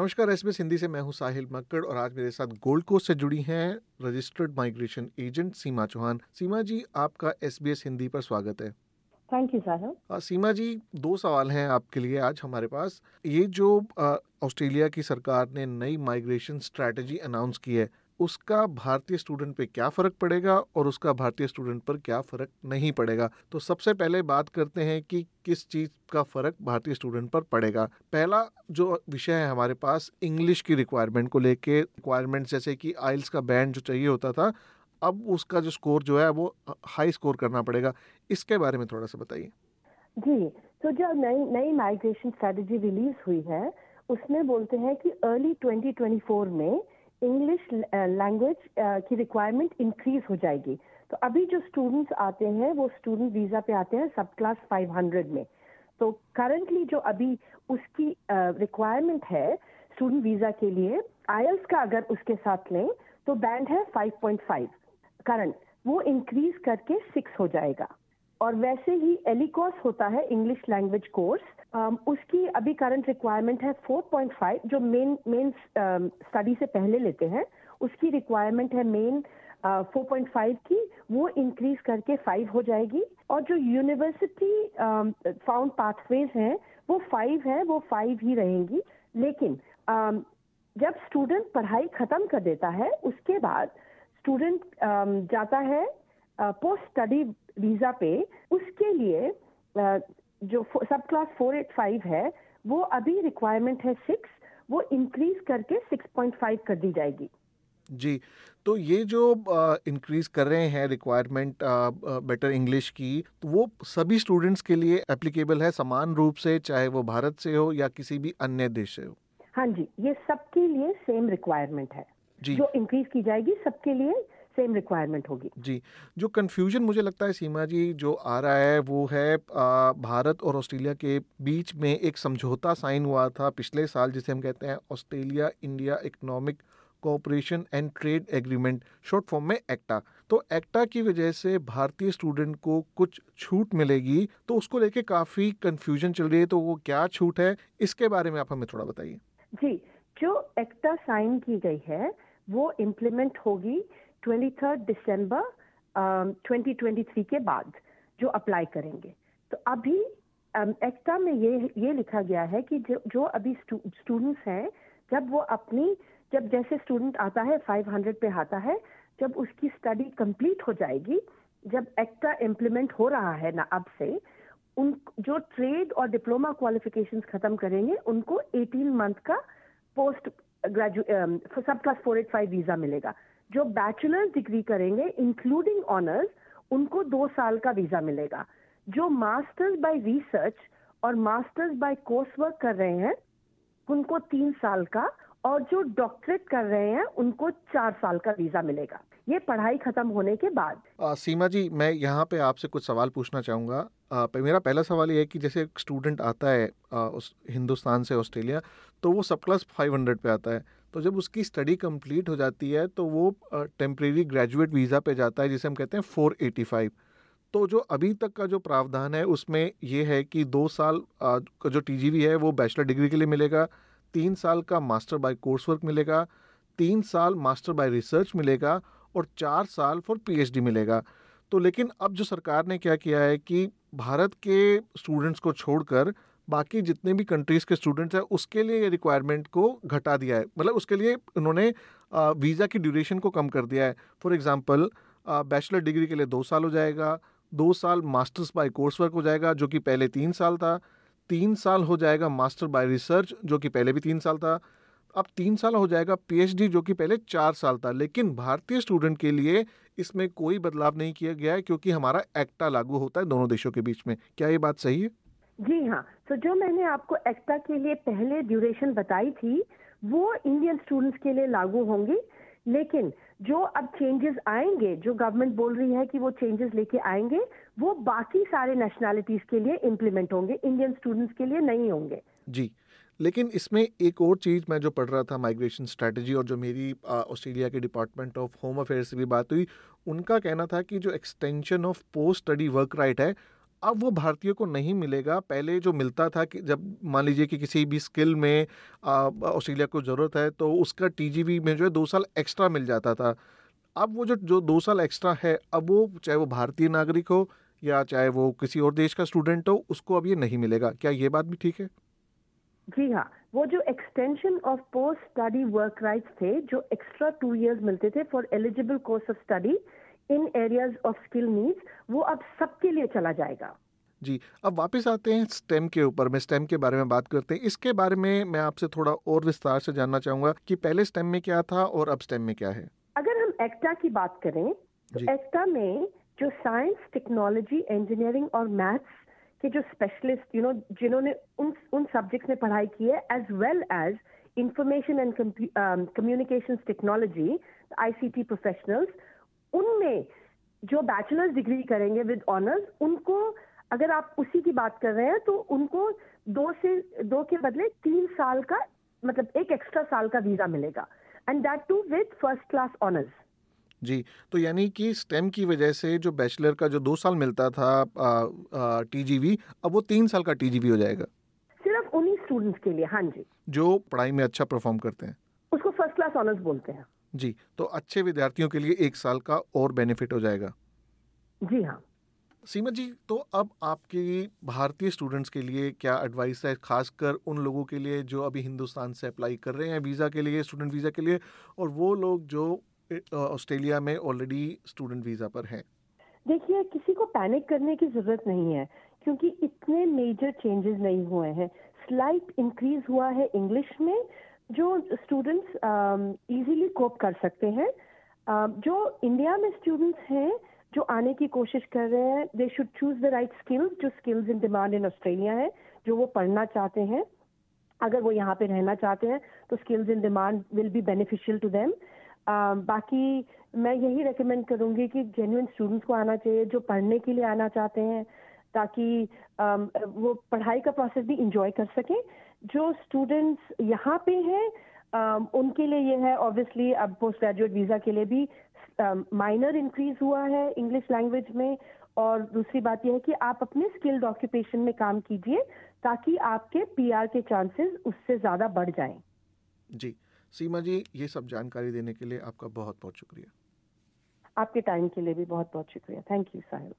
नमस्कार एस हिंदी से मैं हूँ साहिल मक्कड़ और आज मेरे साथ गोल्ड कोस्ट से जुड़ी हैं registered migration agent Seema Chauhan. Seema ji आपका एस हिंदी पर स्वागत है। थैंक यू साहिल सीमा जी दो सवाल हैं आपके लिए आज हमारे पास। ये जो ऑस्ट्रेलिया की सरकार ने नई माइग्रेशन स्ट्रैटेजी अनाउंस की है उसका भारतीय स्टूडेंट पे क्या फ़र्क पड़ेगा और उसका भारतीय स्टूडेंट पर क्या फ़र्क नहीं पड़ेगा? तो सबसे पहले बात करते हैं कि किस चीज़ का फ़र्क भारतीय स्टूडेंट पर पड़ेगा। पहला जो विषय है हमारे पास इंग्लिश की रिक्वायरमेंट को लेके। रिक्वायरमेंट जैसे कि आइल्स का बैंड जो चाहिए होता था, अब उसका जो स्कोर जो है वो हाई स्कोर करना पड़ेगा। इसके बारे में थोड़ा सा बताइए। जी तो जो नई नई माइग्रेशन स्ट्रेटजी रिलीज़ हुई है, उसमें बोलते हैं कि अर्ली 2024 में इंग्लिश लैंग्वेज uh, uh, की रिक्वायरमेंट इंक्रीज हो जाएगी। तो अभी जो स्टूडेंट्स आते हैं वो स्टूडेंट वीज़ा पे आते हैं सब क्लास 500 में। तो करंटली जो अभी उसकी रिक्वायरमेंट uh, है स्टूडेंट वीज़ा के लिए आयल्स का अगर उसके साथ लें तो बैंड है 5.5 करंट वो इंक्रीज करके सिक्स हो जाएगा। और वैसे ही एलिकॉस होता है इंग्लिश लैंग्वेज कोर्स उसकी अभी करंट रिक्वायरमेंट है 4.5 जो मेन मेन स्टडी से पहले लेते हैं उसकी रिक्वायरमेंट है मेन पॉइंट फाइव की वो इंक्रीज करके फाइव हो जाएगी। और जो यूनिवर्सिटी फाउंड पाथवेज हैं वो फाइव है वो फाइव ही रहेंगी। लेकिन um, जब स्टूडेंट पढ़ाई खत्म कर देता है उसके बाद स्टूडेंट um, जाता है पोस्ट स्टडी वीज़ा पे उसके लिए uh, जो सब क्लास फोर एट फाइव है वो अभी रिक्वायरमेंट है सिक्स वो इंक्रीज करके सिक्स पॉइंट फाइव कर दी जाएगी। जी तो ये जो इंक्रीज कर रहे हैं रिक्वायरमेंट बेटर इंग्लिश की तो वो सभी स्टूडेंट्स के लिए एप्लीकेबल है समान रूप से चाहे वो भारत से हो या किसी भी अन्य देश से हो? हाँ जी ये सबके लिए सेम रिक्वायरमेंट है। जी। जो इंक्रीज की जाएगी सबके लिए सेम रिक्वायरमेंट होगी। जी जो कंफ्यूजन मुझे लगता है सीमा जी जो आ रहा है वो है आ, भारत और ऑस्ट्रेलिया के बीच में एक समझौता साइन हुआ था पिछले साल जिसे हम कहते हैं Australia India economic cooperation and trade agreement short form में एक्टा। तो एक्टा की वजह से भारतीय स्टूडेंट को कुछ छूट मिलेगी तो उसको लेके काफ़ी कंफ्यूजन चल रही है तो वो क्या छूट है इसके बारे में आप हमें थोड़ा बताइए। जी जो एक्टा साइन की गई है वो इम्प्लीमेंट होगी twenty third December twenty twenty three के बाद जो अप्लाई करेंगे। तो अभी एक्टा um, में ये ये लिखा गया है कि जो जो अभी स्टूडेंट्स हैं जब वो अपनी जब जैसे स्टूडेंट आता है 500 पे आता है जब उसकी स्टडी कंप्लीट हो जाएगी जब एक्टा इम्प्लीमेंट हो रहा है ना अब से उन जो ट्रेड और डिप्लोमा क्वालिफिकेशंस खत्म करेंगे उनको 18 मंथ का post graduate sub class four eight five visa मिलेगा। जो बैचलर्स डिग्री करेंगे इंक्लूडिंग ऑनर्स उनको दो साल का वीज़ा मिलेगा। जो मास्टर्स बाय रिसर्च और मास्टर्स बाय कोर्स वर्क कर रहे हैं उनको तीन साल का और जो डॉक्टरेट कर रहे हैं उनको चार साल का वीज़ा मिलेगा। ये पढ़ाई खत्म होने के बाद। आ, सीमा जी मैं यहाँ पे आपसे कुछ सवाल पूछना चाहूँगा। मेरा पहला सवाल ये है कि जैसे स्टूडेंट आता है आ, उस हिंदुस्तान से ऑस्ट्रेलिया तो वो सब क्लास फाइव हंड्रेड पे आता है। तो जब उसकी स्टडी कंप्लीट हो जाती है तो वो टेम्प्रेरी ग्रेजुएट वीज़ा पे जाता है, जिसे हम कहते हैं फोर एटी फाइव तो जो अभी तक का जो प्रावधान है, उसमें ये है कि दो साल का जो टीजीवी है, वो बैचलर डिग्री के लिए मिलेगा, तीन साल का मास्टर बाय कोर्स वर्क मिलेगा, तीन साल मास्टर बाय रिसर्च मिलेगा और चार साल फॉर पीएचडी मिलेगा। तो लेकिन अब जो सरकार ने क्या किया है कि भारत के स्टूडेंट्स को छोड़कर बाकी जितने भी कंट्रीज़ के स्टूडेंट्स हैं, उसके लिए ये रिक्वायरमेंट को घटा दिया है। मतलब उसके लिए उन्होंने वीज़ा की ड्यूरेशन को कम कर दिया है। फॉर एग्ज़ाम्पल बैचलर डिग्री के लिए दो साल हो जाएगा, दो साल मास्टर्स बाय कोर्स वर्क हो जाएगा, जो कि पहले तीन साल था, तीन साल हो जाएगा मास्टर बाय रिसर्च जो कि पहले भी तीन साल था, अब तीन साल हो जाएगा पीएचडी जो कि पहले चार साल था। लेकिन भारतीय स्टूडेंट के लिए इसमें कोई बदलाव नहीं किया गया है, क्योंकि हमारा एक्टा लागू होता है दोनों देशों के बीच में। क्या ये बात सही है? जी हाँ तो जो मैंने आपको एक्टा के लिए पहले ड्यूरेशन बताई थी, वो इंडियन स्टूडेंट्स के लिए लागू होंगी। लेकिन जो अब चेंजेस आएँगे, जो गवर्नमेंट बोल रही है कि वो चेंजेस लेके आएँगे, वो बाकी सारे नेशनैलिटीज के लिए इम्प्लीमेंट होंगे। इंडियन स्टूडेंट्स के लिए नहीं होंगे। जी। लेकिन इसमें एक और चीज़ मैं जो पढ़ रहा था माइग्रेशन स्ट्रेटजी और जो मेरी ऑस्ट्रेलिया के डिपार्टमेंट ऑफ़ होम अफेयर्स से भी बात हुई, उनका कहना था कि जो extension of post study work right है अब वो भारतीयों को नहीं मिलेगा। पहले जो मिलता था कि जब मान लीजिए कि किसी भी स्किल में ऑस्ट्रेलिया को ज़रूरत है तो उसका टीजीवी में जो है दो साल एक्स्ट्रा मिल जाता था। अब वो जो जो दो साल एक्स्ट्रा है, अब वो चाहे वो भारतीय नागरिक हो या चाहे वो किसी और देश का स्टूडेंट हो, उसको अब ये नहीं मिलेगा। क्या ये बात भी ठीक है? जी हाँ। वो जो extension of post study work rights थे, जो एक्स्ट्रा टू इयर्स मिलते थे for eligible course of study in areas of skill needs वो अब सबके लिए चला जाएगा। जी अब वापस आते हैं स्टेम के ऊपर। में स्टेम के बारे में बात करते हैं। इसके बारे में मैं आपसे थोड़ा और विस्तार से जानना चाहूँगा कि पहले स्टेम में क्या था और अब स्टेम में क्या है। अगर हम एक्टा की बात करें तो एक्टा में जो साइंस टेक्नोलॉजी इंजीनियरिंग और मैथ्स के जो स्पेशलिस्ट यू नो जिन्होंने उन उन सब्जेक्ट्स में पढ़ाई की है as well as information and communication technology ICT professionals उनमें जो बैचलर्स डिग्री करेंगे विद ऑनर्स उनको अगर आप उसी की बात कर रहे हैं तो उनको दो से दो के बदले तीन साल का मतलब एक एक्स्ट्रा साल का वीज़ा मिलेगा। And that too with first class honours जी तो यानी कि स्टेम की वजह से जो बैचलर का जो दो साल मिलता था टीजीवी अब वो तीन साल का टीजीवी हो जाएगा। सिर्फ़ उन्हीं स्टूडेंट्स के लिए हाँ जी। जो पढ़ाई में अच्छा परफॉर्म करते हैं। उसको फ़र्स्ट क्लास ऑनर्स बोलते हैं। जी तो अच्छे विद्यार्थियों के लिए एक साल का और बेनिफिट हो जाएगा। जी हाँ। सीमा जी तो अब आपकी भारतीय स्टूडेंट्स के लिए क्या एडवाइस है खासकर उन लोगों के लिए जो अभी हिंदुस्तान से अप्लाई कर रहे हैं वीज़ा के लिए स्टूडेंट वीज़ा के लिए और वो लोग जो ऑस्ट्रेलिया में ऑलरेडी स्टूडेंट वीज़ा पर हैं? देखिए किसी को पैनिक करने की ज़रूरत नहीं है क्योंकि इतने मेजर चेंजेस नहीं हुए हैं। स्लाइट इंक्रीज हुआ है इंग्लिश में जो स्टूडेंट्स इजीली कोप कर सकते हैं uh, जो इंडिया में स्टूडेंट्स हैं जो आने की कोशिश कर रहे हैं they should choose the right skills जो skills in demand in Australia है जो वो पढ़ना चाहते हैं। अगर वो यहाँ पे रहना चाहते हैं तो skills in demand will be beneficial to them बाकी मैं यही रेकमेंड करूँगी कि जेन्यून स्टूडेंट्स को आना चाहिए जो पढ़ने के लिए आना चाहते हैं ताकि um, वो पढ़ाई का प्रोसेस भी इंजॉय कर सकें। जो स्टूडेंट्स यहाँ पे हैं um, उनके लिए ये है ऑब्वियसली अब पोस्ट ग्रेजुएट वीज़ा के लिए भी माइनर um, इंक्रीज हुआ है इंग्लिश लैंग्वेज में और दूसरी बात यह है कि आप अपने स्किल्ड ऑक्यूपेशन में काम कीजिए ताकि आपके पीआर के चांसेस उससे ज़्यादा बढ़ जाएँ। जी। सीमा जी ये सब जानकारी देने के लिए आपका बहुत बहुत शुक्रिया। आपके टाइम के लिए भी बहुत बहुत शुक्रिया। Thank you Sahil